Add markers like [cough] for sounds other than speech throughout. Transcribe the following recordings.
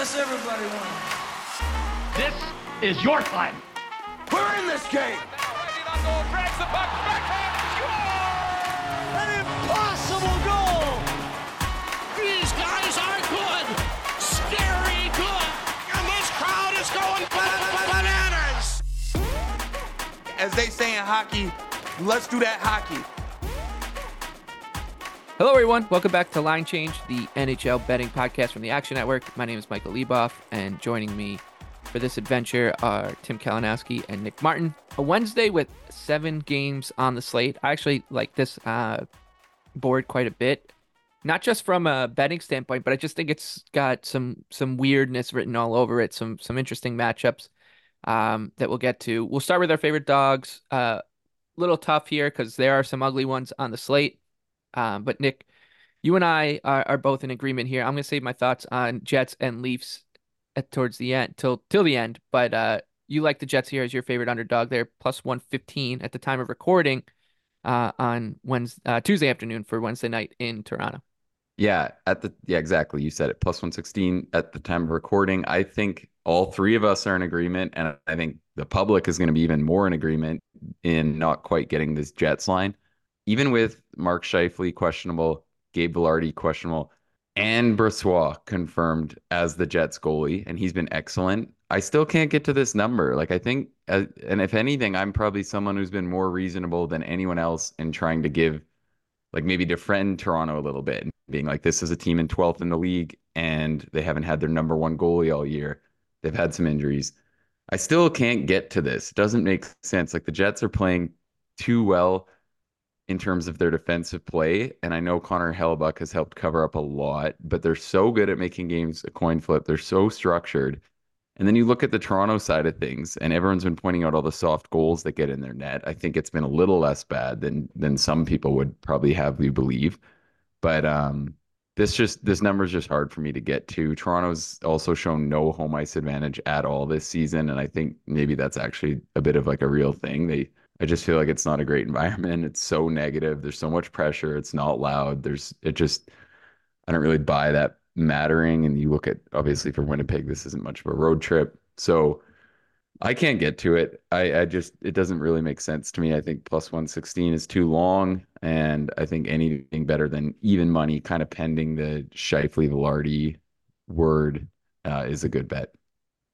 Nobody wins unless everybody wins. This is your time. We're in this game. An impossible goal. These guys are good. Scary good. And this crowd is going bananas. As they say in hockey, let's do that hockey. Hello, everyone. Welcome back to Line Change, the NHL betting podcast from the Action Network. My name is Michael Leboff, and joining me for this adventure are Tim Kalinowski and Nick Martin. A Wednesday with seven games on the slate. I actually like this uh, board quite a bit, not just from a betting standpoint, but I just think it's got some some weirdness written all over it. Some some interesting matchups um, that we'll get to. We'll start with our favorite dogs. A uh, little tough here because there are some ugly ones on the slate. Um, but Nick, you and I are, are both in agreement here. I'm going to save my thoughts on Jets and Leafs at, towards the end till till the end. But uh, you like the Jets here as your favorite underdog. They're plus 115 at the time of recording uh, on Wednesday, uh, Tuesday afternoon for Wednesday night in Toronto. Yeah, at the yeah, exactly. You said it. Plus 116 at the time of recording. I think all three of us are in agreement, and I think the public is going to be even more in agreement in not quite getting this Jets line even with Mark Scheifele questionable, Gabe Vilardi questionable, and Brossoit confirmed as the Jets goalie, and he's been excellent. I still can't get to this number. Like I think, uh, and if anything, I'm probably someone who's been more reasonable than anyone else in trying to give, like maybe defend Toronto a little bit, being like this is a team in 12th in the league, and they haven't had their number one goalie all year. They've had some injuries. I still can't get to this. It doesn't make sense. Like the Jets are playing too well in terms of their defensive play. And I know Connor Hellebuyck has helped cover up a lot, but they're so good at making games a coin flip. They're so structured. And then you look at the Toronto side of things, and everyone's been pointing out all the soft goals that get in their net. I think it's been a little less bad than than some people would probably have you believe. But um, this just this number is just hard for me to get to. Toronto's also shown no home ice advantage at all this season, and I think maybe that's actually a bit of like a real thing. They I just feel like it's not a great [laughs] environment. It's so negative. There's so much pressure. It's not loud. There's it just I don't really buy that mattering. And you look at obviously for Winnipeg, this isn't much of a road trip. So I can't get to it. I, I just it doesn't really make sense to me. I think plus 116 is too long. And I think anything better than even money, kind of pending the Scheifele Vilardi word, uh, is a good bet.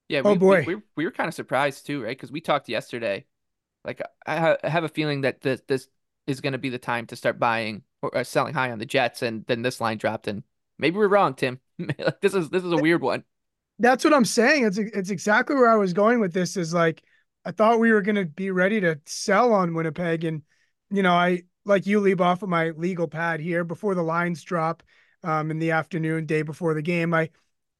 Yeah, oh boy, we, we, we were kind of surprised too, right? Because we talked yesterday like I, ha- I have a feeling that this this is going to be the time to start buying or uh, selling high on the Jets, and then this line dropped, and maybe we're wrong, Tim. [laughs] this is this is a weird one. That's what I'm saying. It's it's exactly where I was going with this. Is like I thought we were going to be ready to sell on Winnipeg, and you know I like you leave off of my legal pad here before the lines drop um, in the afternoon, day before the game. I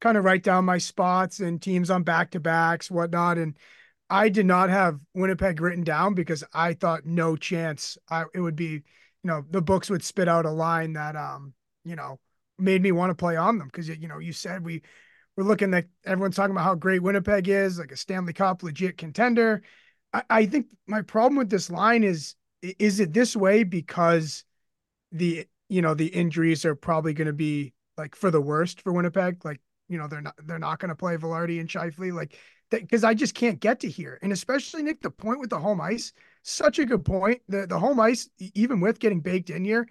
kind of write down my spots and teams on back to backs, whatnot, and I did not have Winnipeg written down because I thought no chance I, it would be, you know, the books would spit out a line that, um, you know, made me want to play on them. Cause, you know, you said we we're looking at everyone's talking about how great Winnipeg is, like a Stanley Cup legit contender. I, I think my problem with this line is, is it this way because the, you know, the injuries are probably going to be like for the worst for Winnipeg? Like, you know, they're not, they're not going to play Vilardi and Scheifele. Like, because I just can't get to here. And especially Nick, the point with the home ice, such a good point. The the home ice, even with getting baked in here,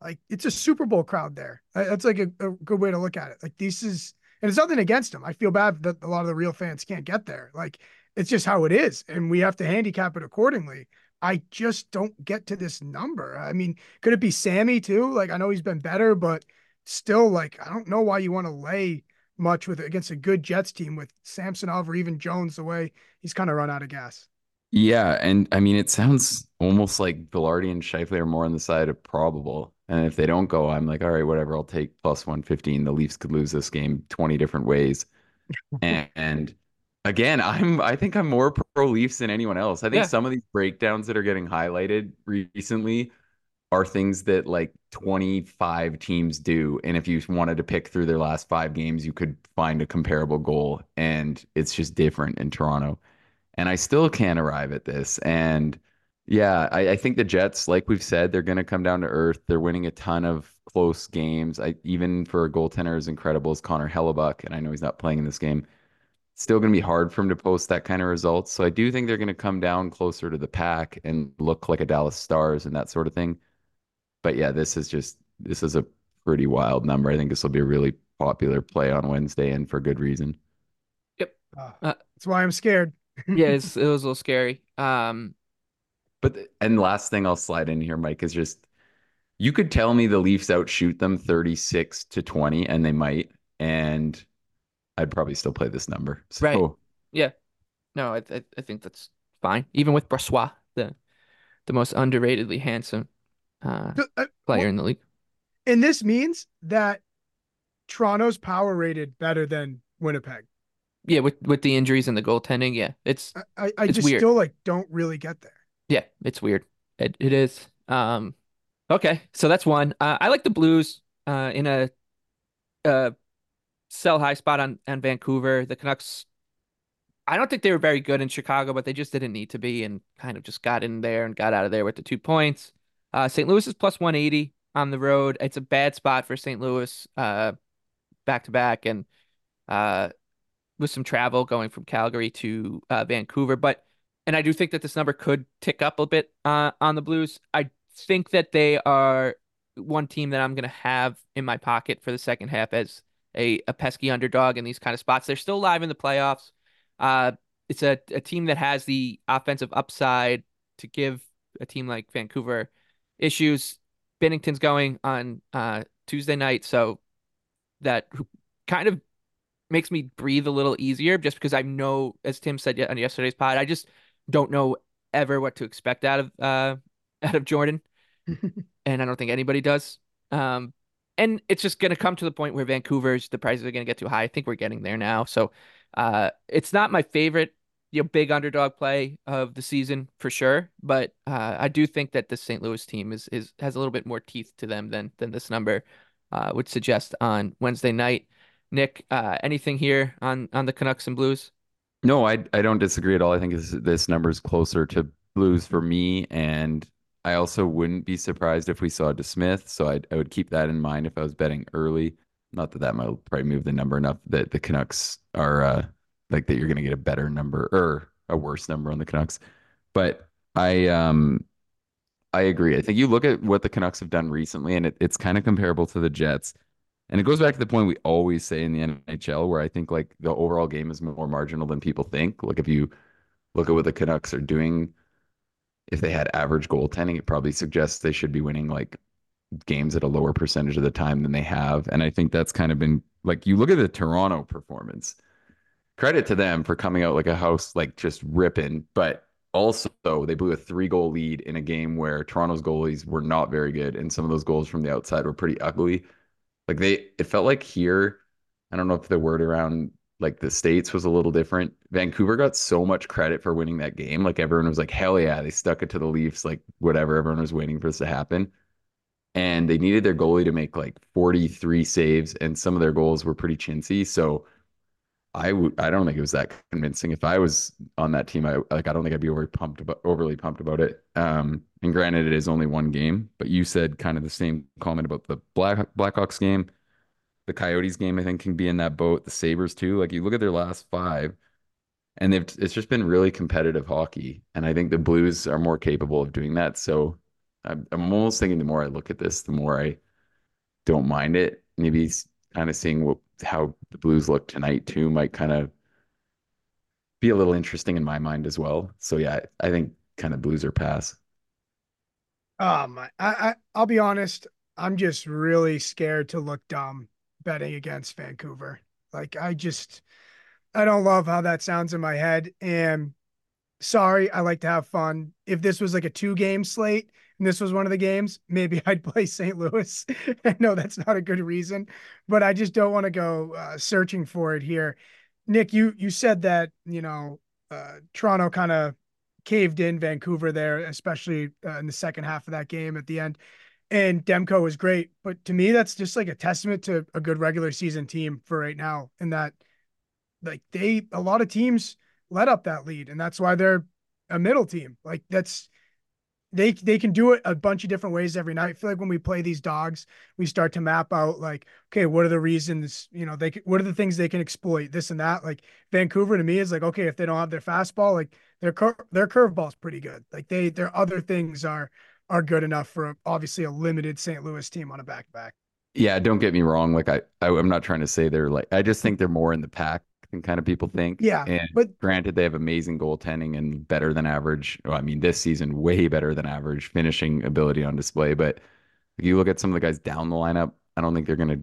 like it's a Super Bowl crowd there. That's like a, a good way to look at it. Like this is, and it's nothing against them. I feel bad that a lot of the real fans can't get there. Like it's just how it is, and we have to handicap it accordingly. I just don't get to this number. I mean, could it be Sammy too? Like I know he's been better, but still, like I don't know why you want to lay much with against a good Jets team with Samsonov or even Jones the way he's kind of run out of gas. Yeah, and I mean it sounds almost like Vilardi and Scheifele are more on the side of probable. And if they don't go, I'm like, all right, whatever. I'll take plus 115. The Leafs could lose this game 20 different ways. and, [laughs] and again, I'm I think I'm more pro Leafs than anyone else. I think Yeah. some of these breakdowns that are getting highlighted recently are things that like 25 teams do. And if you wanted to pick through their last five games, you could find a comparable goal. And it's just different in Toronto. And I still can't arrive at this. And yeah, I, I think the Jets, like we've said, they're going to come down to earth. They're winning a ton of close games. I even for a goaltender as incredible as Connor Hellebuyck, and I know he's not playing in this game, still going to be hard for him to post that kind of results. So I do think they're going to come down closer to the pack and look like a Dallas Stars and that sort of thing. But yeah, this is just this is a pretty wild number. I think this will be a really popular play on Wednesday and for good reason. Yep, Uh, that's why I'm scared. yeah, [laughs] it's, it was a little scary. Um, But the, and last thing I'll slide in here, Mike, is just you could tell me the Leafs outshoot them 36 to 20, and they might, and I'd probably still play this number. So Right. Yeah. No, I, I I think that's fine. Even with Brossoit, the the most underratedly handsome uh, uh, player in the league. And this means that Toronto's power rated better than Winnipeg. Yeah, with with the injuries and the goaltending, yeah, it's I, I, I It's just weird. still like don't really get there. yeah, it's weird. It it is. Um, okay, so that's one. Uh, I like the Blues uh, in a uh sell high spot on on Vancouver. The Canucks. I don't think they were very good in Chicago, but they just didn't need to be, and kind of just got in there and got out of there with the two points. Uh, St. Louis is plus 180 on the road. It's a bad spot for St. Louis, back to back, and uh, with some travel going from Calgary to uh, Vancouver. But and I do think that this number could tick up a bit uh, on the Blues. I think that they are one team that I'm going to have in my pocket for the second half as a, a pesky underdog in these kind of spots. They're still live in the playoffs. Uh, it's a, a team that has the offensive upside to give a team like Vancouver issues. Binnington's going on uh, Tuesday night, so that kind of makes me breathe a little easier just because I know, as Tim said on yesterday's pod, I just don't know ever what to expect out of uh [laughs] out of Jordan, [laughs] and I don't think anybody does. Um, and it's just gonna come to the point where Vancouver's the prices are gonna get too high. I think we're getting there now. So, uh, it's not my favorite, you know, big underdog play of the season for sure, but uh, I do think that the St. Louis team is is has a little bit more teeth to them than than this number uh, would suggest on Wednesday night. Nick, uh, anything here on on the Canucks and Blues? No, I I don't disagree at all. I think this this number is closer to Blues for me, and I also wouldn't be surprised if we saw DeSmith. So I I would keep that in mind if I was betting early. Not that that might probably move the number enough that the Canucks are uh, like that. You're going to get a better number or a worse number on the Canucks, but I um I agree. I think you look at what the Canucks have done recently, and it, it's kind of comparable to the Jets. And it goes back to the point we always say in the NHL, where I think like the overall game is more marginal than people think. Like if you look at what the Canucks are doing, if they had average goaltending, it probably suggests they should be winning like games at a lower percentage of the time than they have. And I think that's kind of been like you look at the Toronto performance. Credit to them for coming out like a house, like just ripping, but also they blew a three goal lead in a game where Toronto's goalies were not very good, and some of those goals from the outside were pretty ugly. Like they, it felt like here, I don't know if the word around like the states was a little different. Vancouver got so much credit for winning that game. Like everyone was like, hell yeah, they stuck it to the Leafs. Like whatever, everyone was waiting for this to happen. And they needed their goalie to make like 43 saves, and some of their goals were pretty chintzy. So I I don't think it was that convincing. If I was on that team, I like, I don't think I'd be overly pumped about, overly pumped about it. Um, and granted, it is only one game, but you said kind of the same comment about the Black Blackhawks game. The Coyotes game, I think, can be in that boat. The Sabres too. Like you look at their last five, and they've it's just been really competitive hockey. And I think the Blues are more capable of doing that. So I'm, I'm almost thinking the more I look at this, the more I don't mind it. Maybe kind of seeing what how the Blues look tonight too might kind of be a little interesting in my mind as well. So yeah, I think kind of Blues or pass. Um! I, I I'll be honest. I'm just really scared to look dumb betting against Vancouver. Like I just, I don't love how that sounds in my head. And sorry, I like to have fun. If this was like a two game slate and this was one of the games, maybe [laughs] I'd play St. Louis. [laughs] Know that's not a good reason, but I just don't want to go uh, searching for it here. Nick, you you said that you know uh, Toronto kind of caved in Vancouver there, especially uh, in the second half of that game at the end. And Demko was great, but to me, that's just like a testament to a good regular season team for right now. In that, like they, a lot of teams let up that lead, and that's why they're a middle team. Like that's they they can do it a bunch of different ways every night. I feel like when we play these dogs, we start to map out like, okay, what are the reasons? You know, they what are the things they can exploit? This and that. Like Vancouver to me is like, okay, if they don't have their fastball, like their cur- their curveball's pretty good. Like they their other things are are good enough for obviously a limited St. Louis team on a back back. Yeah, don't get me wrong. Like I, I, am not trying to say they're like. I just think they're more in the pack than kind of people think. Yeah, and but granted, they have amazing goaltending and better than average. Well, I mean, this season way better than average finishing ability on display. But if you look at some of the guys down the lineup, I don't think they're going to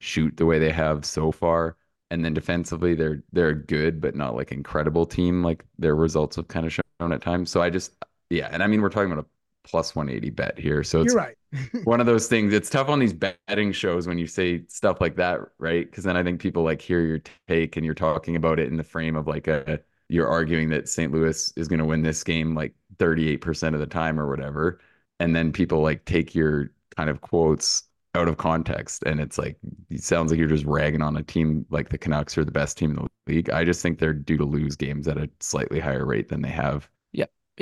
shoot the way they have so far. And then defensively, they're they're a good but not like incredible team. Like their results have kind of shown at times. So I just yeah, and I mean we're talking about a plus 180 bet here. So it's you're right. [laughs] one of those things. It's tough on these betting shows when you say stuff like that, right? Because then I think people like hear your take and you're talking about it in the frame of like a you're arguing that St. Louis is going to win this game like 38% of the time or whatever. And then people like take your kind of quotes out of context. And it's like, it sounds like you're just ragging on a team like the Canucks are the best team in the league. I just think they're due to lose games at a slightly higher rate than they have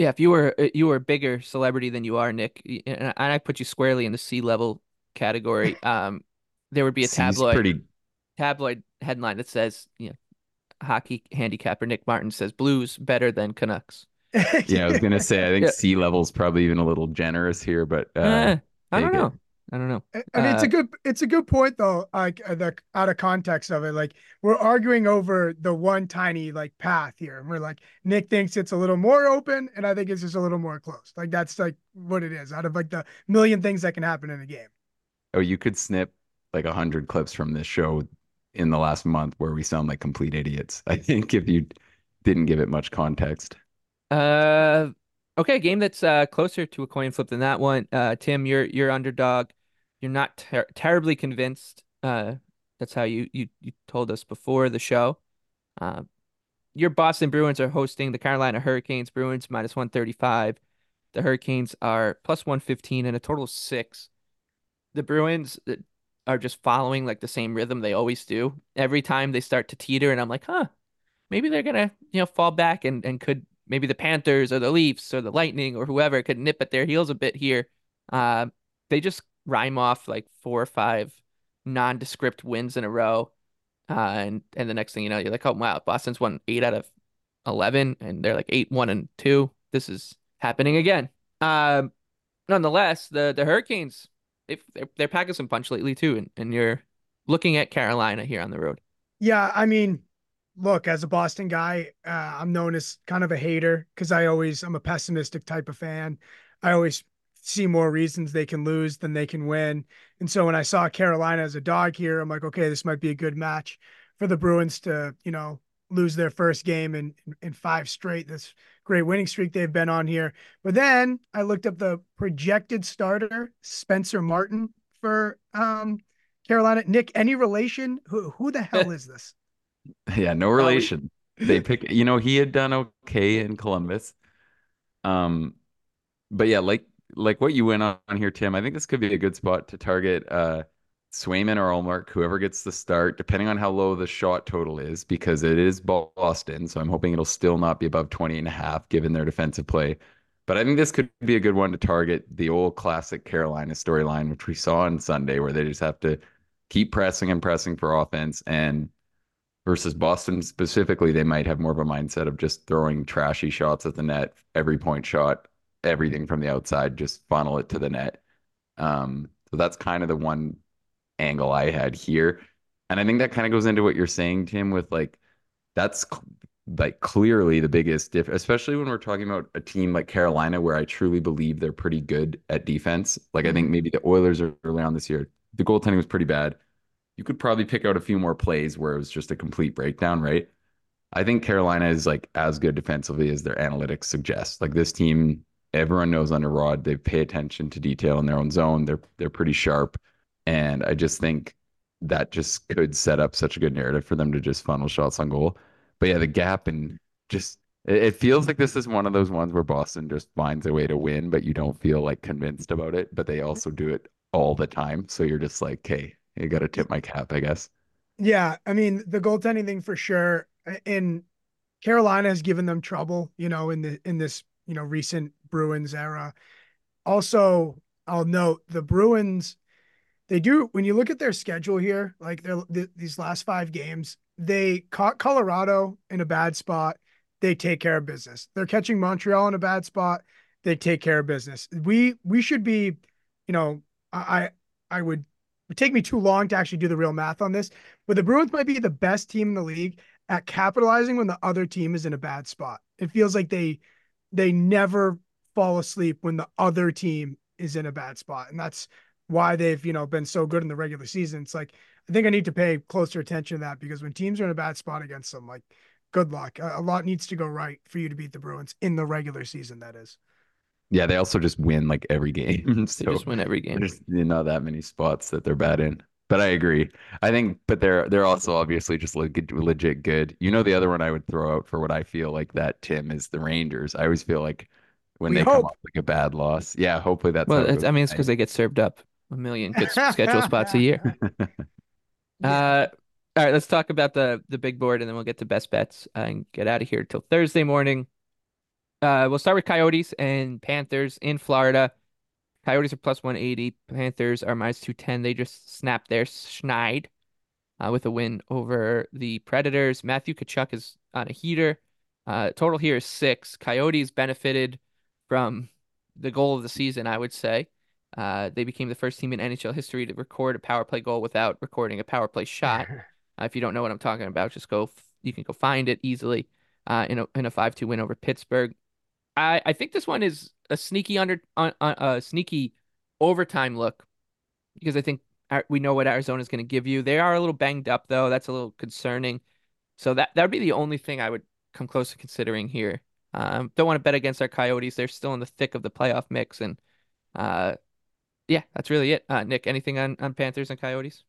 yeah, if you were uh, you were a bigger celebrity than you are, Nick, and I put you squarely in the C level category, [laughs] um, there would be a tabloid pretty... tabloid headline that says, you know, hockey handicapper Nick Martin says Blues better than Canucks. yeah, I was gonna say I [laughs] think yeah. C level's probably even a little generous here, but uh, eh, I don't know. I don't know. I mean, uh, it's a uh, good it's a good point though. Like uh, the out of context of it, like we're arguing over the one tiny like path here, and we're like Nick thinks it's a little more open, and I think it's just a little more close. Like that's like what it is out of like the million things that can happen in a game. Oh, you could snip like a hundred clips from this show in the last month where we sound like complete idiots. [laughs] I think if you didn't give it much context. Uh, okay, game that's uh closer to a coin flip than that one. Uh, Tim, you're you're underdog you're not ter- terribly convinced. Uh, that's how you, you you told us before the show. Uh, your Boston Bruins are hosting the Carolina Hurricanes. Bruins minus 135. The Hurricanes are plus 115 and a total of six. The Bruins uh, are just following like the same rhythm they always do. Every time they start to teeter, and I'm like, huh, maybe they're gonna you know fall back and and could maybe the Panthers or the Leafs or the Lightning or whoever could nip at their heels a bit here. Uh, they just rhyme off like four or five nondescript wins in a row. Uh, and and the next thing you know, you're like, oh wow, Boston's won eight out of eleven, and they're like eight, one, and two. This is happening again. Um, nonetheless, the the Hurricanes, if they're, they're packing some punch lately too, and, and you're looking at Carolina here on the road. Yeah, I mean, look, as a Boston guy, uh, I'm known as kind of a hater because I always I'm a pessimistic type of fan. I always see more reasons they can lose than they can win. And so when I saw Carolina as a dog here, I'm like, okay, this might be a good match for the Bruins to, you know, lose their first game in in five straight. This great winning streak they've been on here. But then I looked up the projected starter, Spencer Martin for um Carolina. Nick, any relation? Who who the hell [laughs] is this? Yeah, no relation. they pick you know, he had done okay in Columbus. Um but yeah, like like what you went on here, Tim, I think this could be a good spot to target uh, Swayman or Ullmark, whoever gets the start, depending on how low the shot total is, because it is Boston. So I'm hoping it'll still not be above 20 and a half given their defensive play. But I think this could be a good one to target the old classic Carolina storyline, which we saw on Sunday, where they just have to keep pressing and pressing for offense. And versus Boston specifically, they might have more of a mindset of just throwing trashy shots at the net, every point shot everything from the outside, just funnel it to the net. Um, so that's kind of the one angle I had here. And I think that kind of goes into what you're saying, Tim, with like that's like clearly the biggest diff, especially when we're talking about a team like Carolina, where I truly believe they're pretty good at defense. Like I think mm-hmm. maybe the Oilers are early on this year, the goaltending was pretty bad. You could probably pick out a few more plays where it was just a complete breakdown, right? I think Carolina is like as good defensively as their analytics suggest. Like this team everyone knows under Rod they pay attention to detail in their own zone. They're they're pretty sharp, and I just think that just could set up such a good narrative for them to just funnel shots on goal. But yeah, the gap and just it, feels like this is one of those ones where Boston just finds a way to win, but you don't feel like convinced about it. But they also do it all the time, so you're just like, hey, you got to tip my cap, I guess. Yeah, I mean the goaltending thing for sure. And Carolina has given them trouble, you know, in the in this you know recent Bruins era. Also, I'll note the Bruins. They do when you look at their schedule here, like their these last five games, they caught Colorado in a bad spot. They take care of business. They're catching Montreal in a bad spot. They take care of business. We we should be, you know, I I would would take me too long to actually do the real math on this, but the Bruins might be the best team in the league at capitalizing when the other team is in a bad spot. It feels like they they never fall asleep when the other team is in a bad spot. And that's why they've, you know, been so good in the regular season. It's like I think I need to pay closer attention to that because when teams are in a bad spot against them, like good luck. A, a lot needs to go right for you to beat the Bruins in the regular season, that is. Yeah, they also just win like every game. [laughs] so they just win every game. There's not that many spots that they're bad in. But I agree. I think, but they're they're also obviously just legit, legit good. You know, the other one I would throw out for what I feel like that Tim is the Rangers. I always feel like when We they hope. come off like a bad loss, yeah. Hopefully that's. Well, it's, I mean, it's because they get served up a million good [laughs] schedule spots a year. [laughs] Uh, all right, let's talk about the the big board, and then we'll get to best bets and get out of here till Thursday morning. Uh, we'll start with Coyotes and Panthers in Florida. Coyotes are plus 180. Panthers are minus 210. They just snapped their schneid uh, with a win over the Predators. Matthew Tkachuk is on a heater. Uh, total here is six. Coyotes benefited from the goal of the season, I would say. Uh, they became the first team in NHL history to record a power play goal without recording a power play shot. [laughs] Uh, if you don't know what I'm talking about, just go. You can go find it easily. Uh, in a in a five two win over Pittsburgh. I I think this one is a sneaky under on uh, a sneaky overtime look because I think we know what Arizona is going to give you. They are a little banged up though. That's a little concerning. So that that would be the only thing I would come close to considering here. Um, don't want to bet against our Coyotes. They're still in the thick of the playoff mix, and uh, yeah, that's really it. Uh, Nick, anything on on Panthers and Coyotes?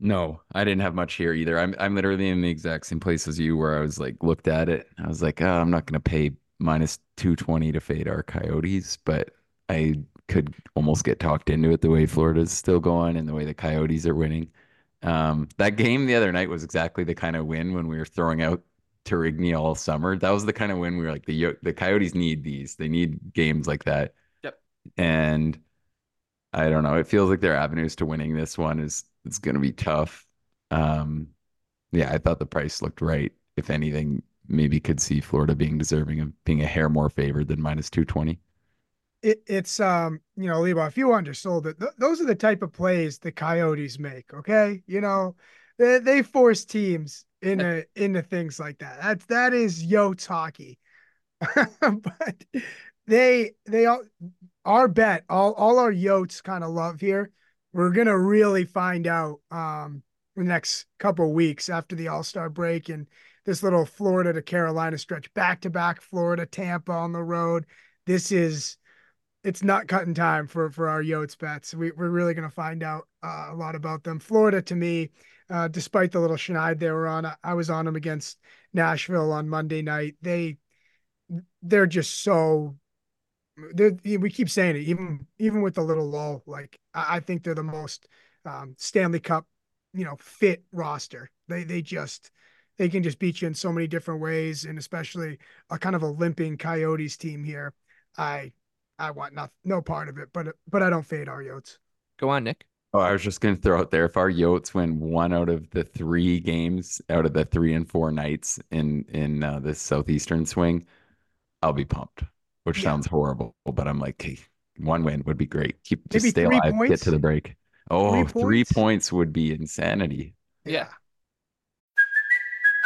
No, I didn't have much here either. I'm I'm literally in the exact same place as you where I was like looked at it. I was like, oh, I'm not gonna pay minus 220 to fade our Coyotes, but I could almost get talked into it the way Florida's still going and the way the Coyotes are winning. Um, that game the other night was exactly the kind of win when we were throwing out Tourigny all summer. That was the kind of win we were like the the Coyotes need these. They need games like that. Yep. And I don't know. It feels like their avenues to winning this one is it's going to be tough. Um, yeah, I thought the price looked right. If anything, maybe could see Florida being deserving of being a hair more favored than minus 220. It, it's um, you know, Lebo, if you undersold it, th- those are the type of plays the Coyotes make. Okay, you know, they they force teams into [laughs] into things like that. That's that is Yotes hockey. [laughs] but they they all our bet all all our Yotes kind of love here. We're gonna really find out um the next couple weeks after the All Star break and this little Florida to Carolina stretch, back to back Florida, Tampa on the road. This is it's not cutting time for for our Yotes bets. We, we're really going to find out uh, a lot about them. Florida, to me, uh, despite the little schneid they were on, I, was on them against Nashville on Monday night. They they're just so. We keep saying it, even even with the little lull. Like I, I think they're the most um, Stanley Cup, you know, fit roster. They they just they can just beat you in so many different ways, and especially a kind of a limping Coyotes team here. I I want not, no part of it, but but I don't fade our Yotes. Go on, Nick. Oh, I was just going to throw out there if our Yotes win one out of the three games out of the three and four nights in in uh, this southeastern swing, I'll be pumped. Which Yeah. sounds horrible, but I'm like, hey, one win would be great. Keep just Maybe stay three alive, get to the break. Oh, three points? points would be insanity. Yeah.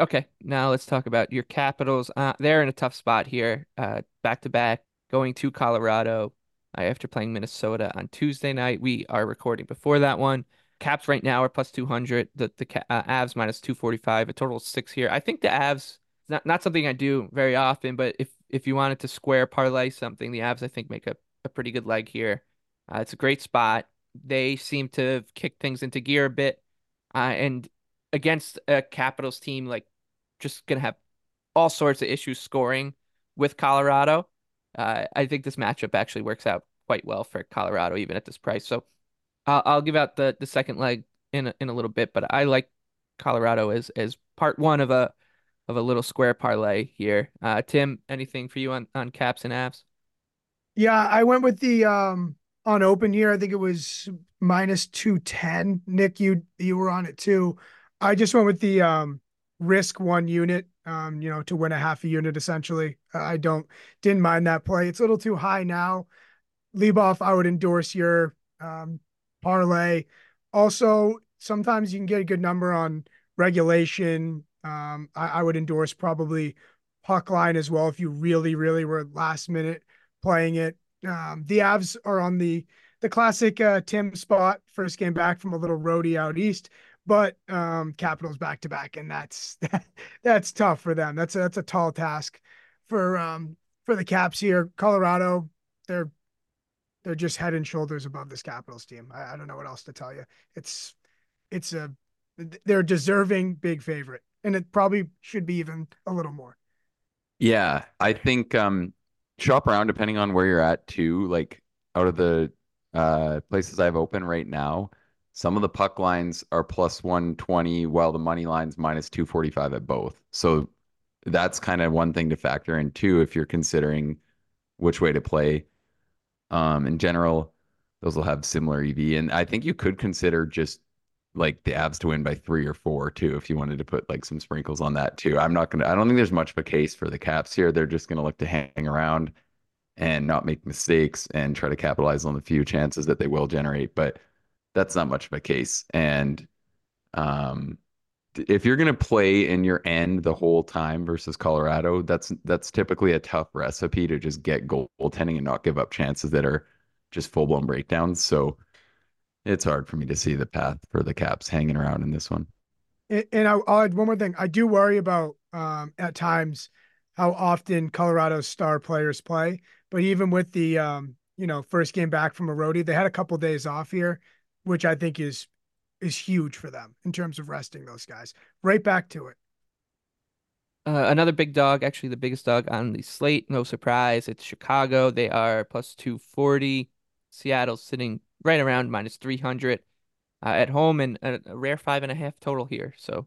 Okay, now let's talk about your Capitals. Uh, they're in a tough spot here, back to back, going to Colorado uh, after playing Minnesota on Tuesday night. We are recording before that one. Caps right now are plus 200. The the uh, Avs minus 245. A total six here. I think the Avs not not something I do very often, but if if you wanted to square parlay something, the Avs I think make a, a pretty good leg here. Uh, it's a great spot. They seem to have kicked things into gear a bit, uh, and against a Capitals team like just gonna have all sorts of issues scoring with Colorado. Uh, I think this matchup actually works out quite well for Colorado even at this price. So I'll, I'll give out the the second leg in a, in a little bit, but I like Colorado as as part one of a of a little square parlay here. Uh, Tim, anything for you on on caps and Avs? Yeah, I went with the um on open here. I think it was minus two ten. Nick, you you were on it too. I just went with the um risk one unit. Um, you know, to win a half a unit essentially. I don't didn't mind that play. It's a little too high now. Leboff, I would endorse your um parlay. Also, sometimes you can get a good number on regulation. Um, I, I would endorse probably puck line as well if you really, really were last minute playing it. Um, the Avs are on the the classic uh, Tim spot, first game back from a little roadie out east, but um, Capitals back to back, and that's [laughs] that, that's tough for them. That's a, that's a tall task for um, for the Caps here. Colorado, they're they're just head and shoulders above this Capitals team. I, I don't know what else to tell you. It's it's a they're deserving big favorite, and it probably should be even a little more. Yeah, I think um shop around depending on where you're at too. Like out of the uh places I have open right now, some of the puck lines are plus 120 while the money lines minus 245 at both. So that's kind of one thing to factor in too if you're considering which way to play. Um in general, those will have similar EV and I think you could consider just like the Avs to win by three or four too, if you wanted to put like some sprinkles on that too. I'm not gonna. I don't think there's much of a case for the Caps here. They're just gonna look to hang around and not make mistakes and try to capitalize on the few chances that they will generate. But that's not much of a case. And um, if you're gonna play in your end the whole time versus Colorado, that's that's typically a tough recipe to just get goaltending and not give up chances that are just full blown breakdowns. So it's hard for me to see the path for the Caps hanging around in this one. And, I'll add one more thing. I do worry about um, at times how often Colorado's star players play. But even with the um, you know first game back from a roadie, they had a couple days off here, which I think is is huge for them in terms of resting those guys. Right back to it. Uh, another big dog, actually the biggest dog on the slate. No surprise, it's Chicago. They are plus two forty. Seattle's sitting right around minus 300 uh, at home and a, a, rare five and a half total here. So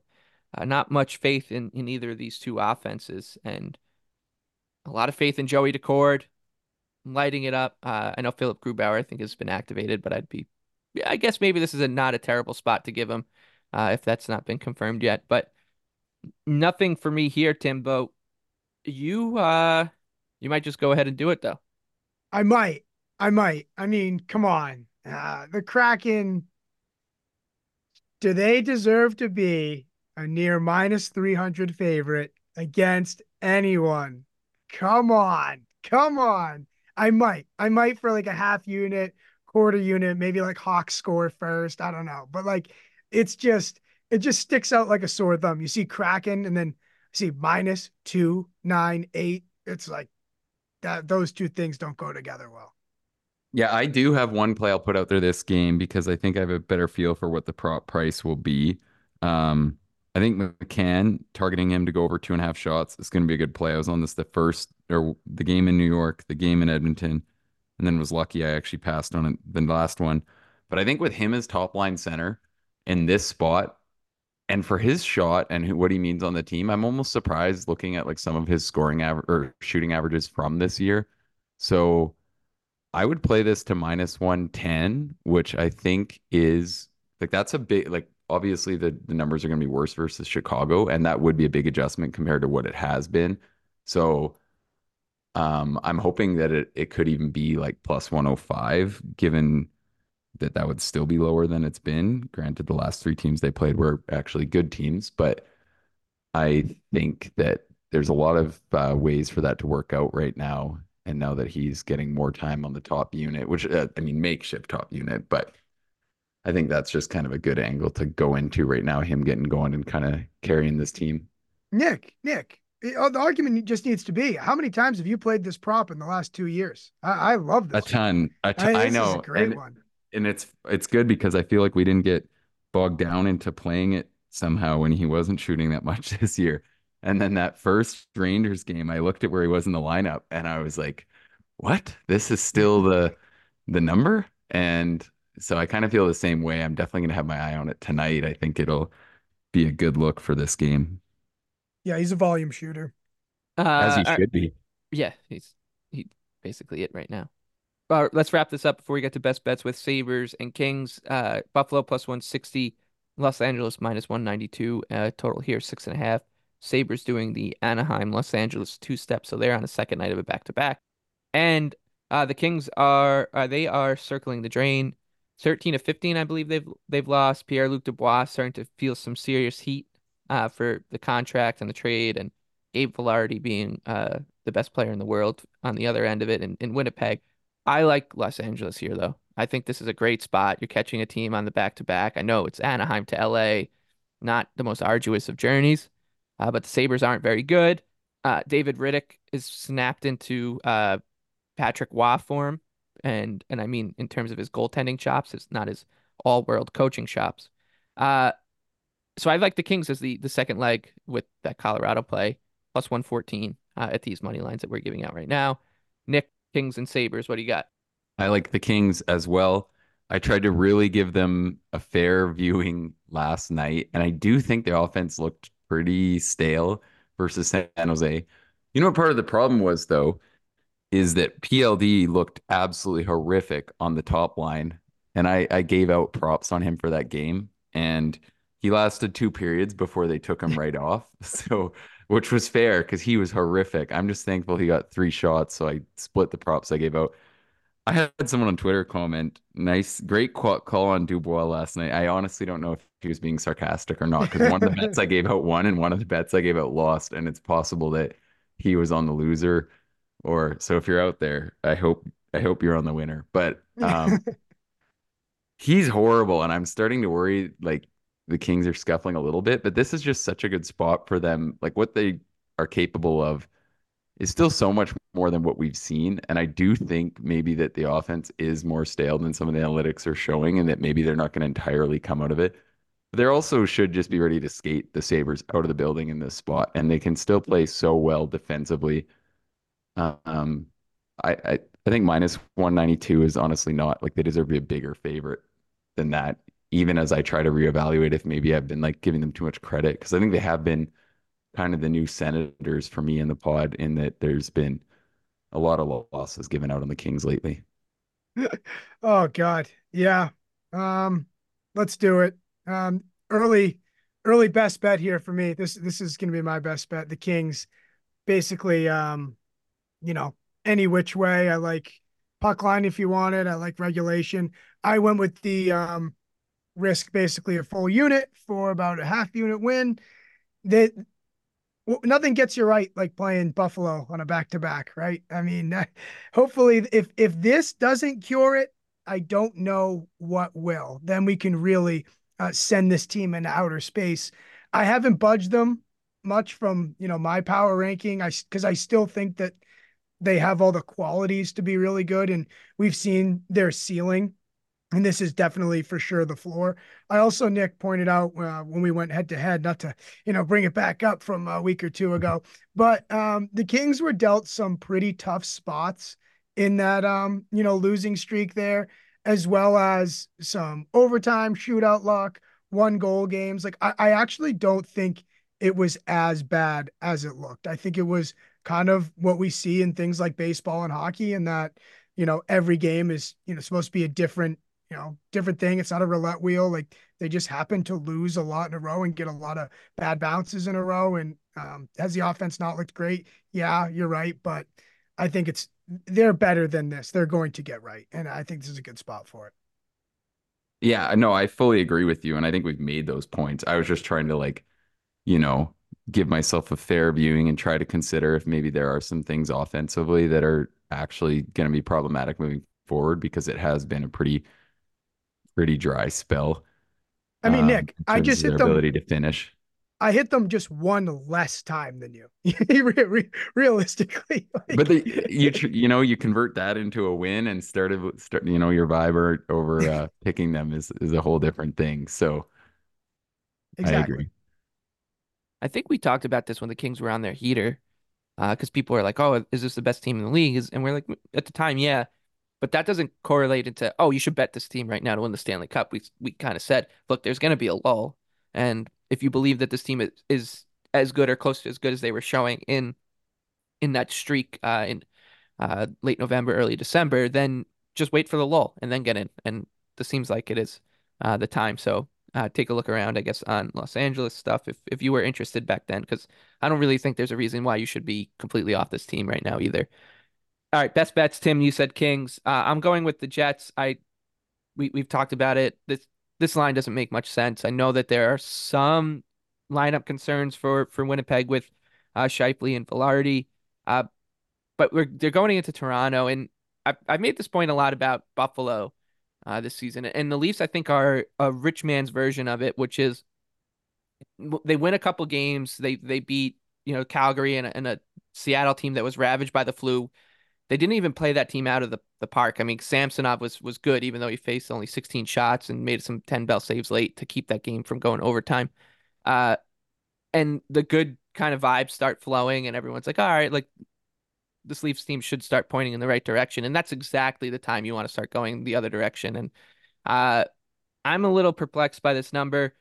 uh, not much faith in, in either of these two offenses and a lot of faith in Joey Daccord lighting it up. Uh, I know Philipp Grubauer, I think, has been activated, but I'd be, I guess maybe this is a not a terrible spot to give him uh, if that's not been confirmed yet. But nothing for me here, Timbo. You, uh, you might just go ahead and do it though. I might. I might. I mean, come on. Uh, the Kraken, do they deserve to be a near minus 300 favorite against anyone? Come on. Come on. I might. I might for like a half unit, quarter unit, maybe like Hawks score first. I don't know. But like, it's just, it just sticks out like a sore thumb. You see Kraken and then see minus two, nine, eight. It's like that, those two things don't go together well. Yeah, I do have one play I'll put out there this game because I think I have a better feel for what the prop price will be. Um, I think McCann targeting him to go over two and a half shots is going to be a good play. I was on this the first or the game in New York, the game in Edmonton, and then was lucky I actually passed on it the last one. But I think with him as top line center in this spot, and for his shot and who, what he means on the team, I'm almost surprised looking at like some of his scoring or shooting averages from this year. So I would play this to minus 110, which I think is like that's a big like obviously the, the numbers are going to be worse versus Chicago, and that would be a big adjustment compared to what it has been. So Um, I'm hoping that it, it could even be like plus 105, given that that would still be lower than it's been. Granted, the last three teams they played were actually good teams, but I think that there's a lot of uh, ways for that to work out right now. And now that he's getting more time on the top unit, which uh, I mean, makeshift top unit, but I think that's just kind of a good angle to go into right now. Him getting going and kind of carrying this team. Nick, Nick, Uh, the argument just needs to be: How many times have you played this prop in the last two years? I, I love this. A ton. A ton. I, I know. It's a great and, one. And it's it's good because I feel like we didn't get bogged down into playing it somehow when he wasn't shooting that [laughs] much this year. And then that first Rangers game, I looked at where he was in the lineup and I was like, what? This is still the the number? And so I kind of feel the same way. I'm definitely going to have my eye on it tonight. I think it'll be a good look for this game. Yeah, he's a volume shooter. Uh, As he uh, should be. yeah, he's he basically it right now. Uh, let's wrap this up before we get to best bets with Sabres and Kings. Uh, Buffalo plus 160, Los Angeles minus 192. Uh, total here six and a half. Sabres doing the Anaheim Los Angeles two step, so they're on the second night of a back to back. And uh, the Kings are uh, they are circling the drain. 13 of 15, I believe they've they've lost. Pierre Luc Dubois starting to feel some serious heat uh, for the contract and the trade, and Gabe Vilardi being uh, the best player in the world on the other end of it in, in Winnipeg. I like Los Angeles here, though. I think this is a great spot. You're catching a team on the back to back. I know it's Anaheim to LA, not the most arduous of journeys, uh, but the Sabres aren't very good. Uh, David Rittich is snapped into uh, Patrick Roy form, and and I mean in terms of his goaltending chops, it's not his all world coaching chops. Uh, so I like the Kings as the the second leg with that Colorado play plus 114 uh, at these money lines that we're giving out right now. Nick, Kings and Sabres, what do you got? I like the Kings as well. I tried to really give them a fair [laughs] viewing last night, and I do think their offense looked pretty stale versus San Jose. You know what part of the problem was though is that PLD looked absolutely horrific on the top line, and I I gave out props on him for that game, and he lasted two periods before they took him right off. [laughs] So which was fair because he was horrific. I'm just thankful he got three shots, so I split the props I gave out. I had someone on Twitter comment, "Nice, great call on Dubois last night." I honestly don't know if he was being sarcastic or not because one of the bets I gave out won, and one of the bets I gave out lost, and it's possible that he was on the loser. Or so if you're out there, I hope I hope you're on the winner. But um, [laughs] he's horrible, and I'm starting to worry. Like the Kings are scuffling a little bit, but this is just such a good spot for them. Like what they are capable of is still so much more than what we've seen. And I do think maybe that the offense is more stale than some of the analytics are showing, and that maybe they're not going to entirely come out of it. But they also should just be ready to skate the Sabres out of the building in this spot, and they can still play so well defensively. Um, I, I, I think minus 192 is honestly not like they deserve to be a bigger favorite than that even as I try to reevaluate if maybe I've been like giving them too much credit because I think they have been kind of the new senators for me in the pod in that there's been a lot of losses given out on the Kings lately. [laughs] oh God. Yeah. Um, let's do it. Um, early, early best bet here for me. This this is gonna be my best bet. The Kings basically um, you know, any which way. I like puck line if you want it. I like regulation. I went with the um risk basically a full unit for about a half unit win. That nothing gets you right like playing Buffalo on a back to back, right? I mean, [laughs] hopefully, if if this doesn't cure it, I don't know what will. Then we can really uh, send this team into outer space. I haven't budged them much from you know my power ranking. I because I still think that they have all the qualities to be really good, and we've seen their ceiling and this is definitely for sure the floor. I also, Nick pointed out uh, when we went head to head, not to you know bring it back up from a week or two ago, but um, the Kings were dealt some pretty tough spots in that um, you know losing streak there, as well as some overtime shootout luck, one goal games. Like I, I actually don't think it was as bad as it looked. I think it was kind of what we see in things like baseball and hockey, and that you know every game is you know supposed to be a different you know, different thing. It's not a roulette wheel. Like they just happen to lose a lot in a row and get a lot of bad bounces in a row. And um, has the offense not looked great? Yeah, you're right. But I think it's they're better than this. They're going to get right, and I think this is a good spot for it. Yeah, no, I fully agree with you, and I think we've made those points. I was just trying to like, you know, give myself a fair viewing and try to consider if maybe there are some things offensively that are actually going to be problematic moving forward because it has been a pretty pretty dry spell. I mean, um, Nick, I just hit their them. ability to finish. I hit them just one less time than you. [laughs] Re- re- Realistically, like- But the, [laughs] you you know you convert that into a win and started start you know your vibe over uh, [laughs] picking them is is a whole different thing. So I exactly. agree. I think we talked about this when the Kings were on their heater, because people are like, "Oh, is this the best team in the league?" Is- And we're like, at the time, yeah, but that doesn't correlate into, "Oh, you should bet this team right now to win the Stanley Cup." We we kind of said, "Look, there's going to be a lull, and if you believe that this team is, is as good or close to as good as they were showing in in that streak uh, in uh, late November, early December, then just wait for the lull and then get in." And this seems like it is uh, the time. So uh, take a look around, I guess, on Los Angeles stuff if if you were interested back then, because I don't really think there's a reason why you should be completely off this team right now either. All right, best bets, Tim. You said Kings. Uh, I'm going with the Jets. I we we've talked about it. This this line doesn't make much sense. I know that there are some lineup concerns for for Winnipeg with uh, and Vilardi, uh, but we're they're going into Toronto, and I've I've made this point a lot about Buffalo uh, this season. And the Leafs, I think, are a rich man's version of it, which is they win a couple games. They they beat you know Calgary and a, and a Seattle team that was ravaged by the flu. They didn't even play that team out of the, the park. I mean, Samsonov was was good, even though he faced only 16 shots and made some 10 bell saves late to keep that game from going overtime. Uh, and the good kind of vibes start flowing, and everyone's like, all right, like this Leafs team should start pointing in the right direction. And that's exactly the time you want to start going the other direction. And uh, I'm a little perplexed by this number.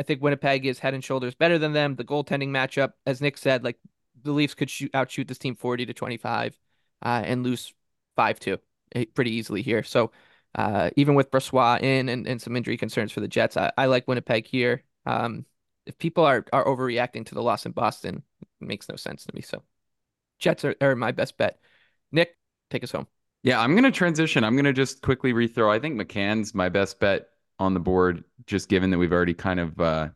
I think Winnipeg is head and shoulders better than them. The goaltending matchup, as Nick said, like the Leafs could shoot outshoot this team 40 to 25 uh, and lose 5 2 pretty easily here. So uh, even with Brossoit in and, and some injury concerns for the Jets, I, I like Winnipeg here. Um, if people are, are overreacting to the loss in Boston, it makes no sense to me. So Jets are, are my best bet. Nick, take us home. Yeah, I'm gonna transition. I'm gonna just quickly rethrow. I think McCann's my best bet on the board, just given that we've already kind of uh,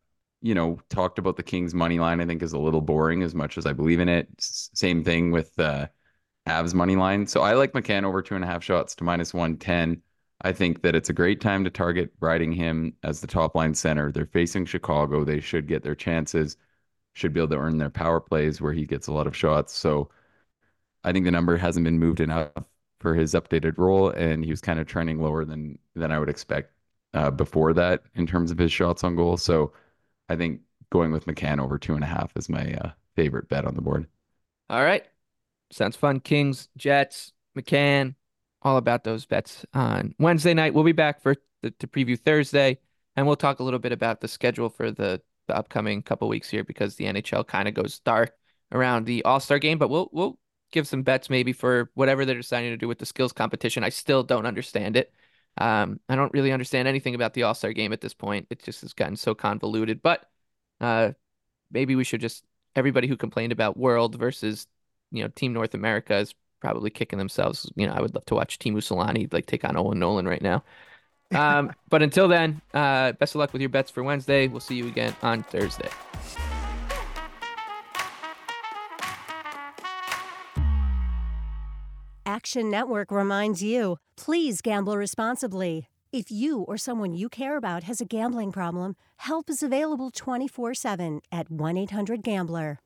you know, talked about the Kings money line, I think is a little boring as much as I believe in it. S- same thing with uh Avs money line. So I like McCann over two and a half shots to minus one ten. I think that it's a great time to target riding him as the top line center. They're facing Chicago. They should get their chances, should be able to earn their power plays where he gets a lot of shots. So I think the number hasn't been moved enough for his updated role, and he was kind of trending lower than than I would expect uh, before that in terms of his shots on goal. So I think going with McCann over two and a half is my uh, favorite bet on the board. All right. Sounds fun. Kings, Jets, McCann, all about those bets on Wednesday night. We'll be back for the, to preview Thursday, and we'll talk a little bit about the schedule for the, the upcoming couple weeks here because the NHL kind of goes dark around the All Star game. But we'll we'll give some bets maybe for whatever they're deciding to do with the skills competition. I still don't understand it. Um, I don't really understand anything about the All Star game at this point. It just has gotten so convoluted. But uh, maybe we should just everybody who complained about World versus you know Team North America is probably kicking themselves. You know, I would love to watch Teemu Selanne like take on Owen Nolan right now. Um, [laughs] but until then, uh, best of luck with your bets for Wednesday. We'll see you again on Thursday. Action Network reminds you please gamble responsibly. If you or someone you care about has a gambling problem, help is available 24 7 at 1 800 Gambler.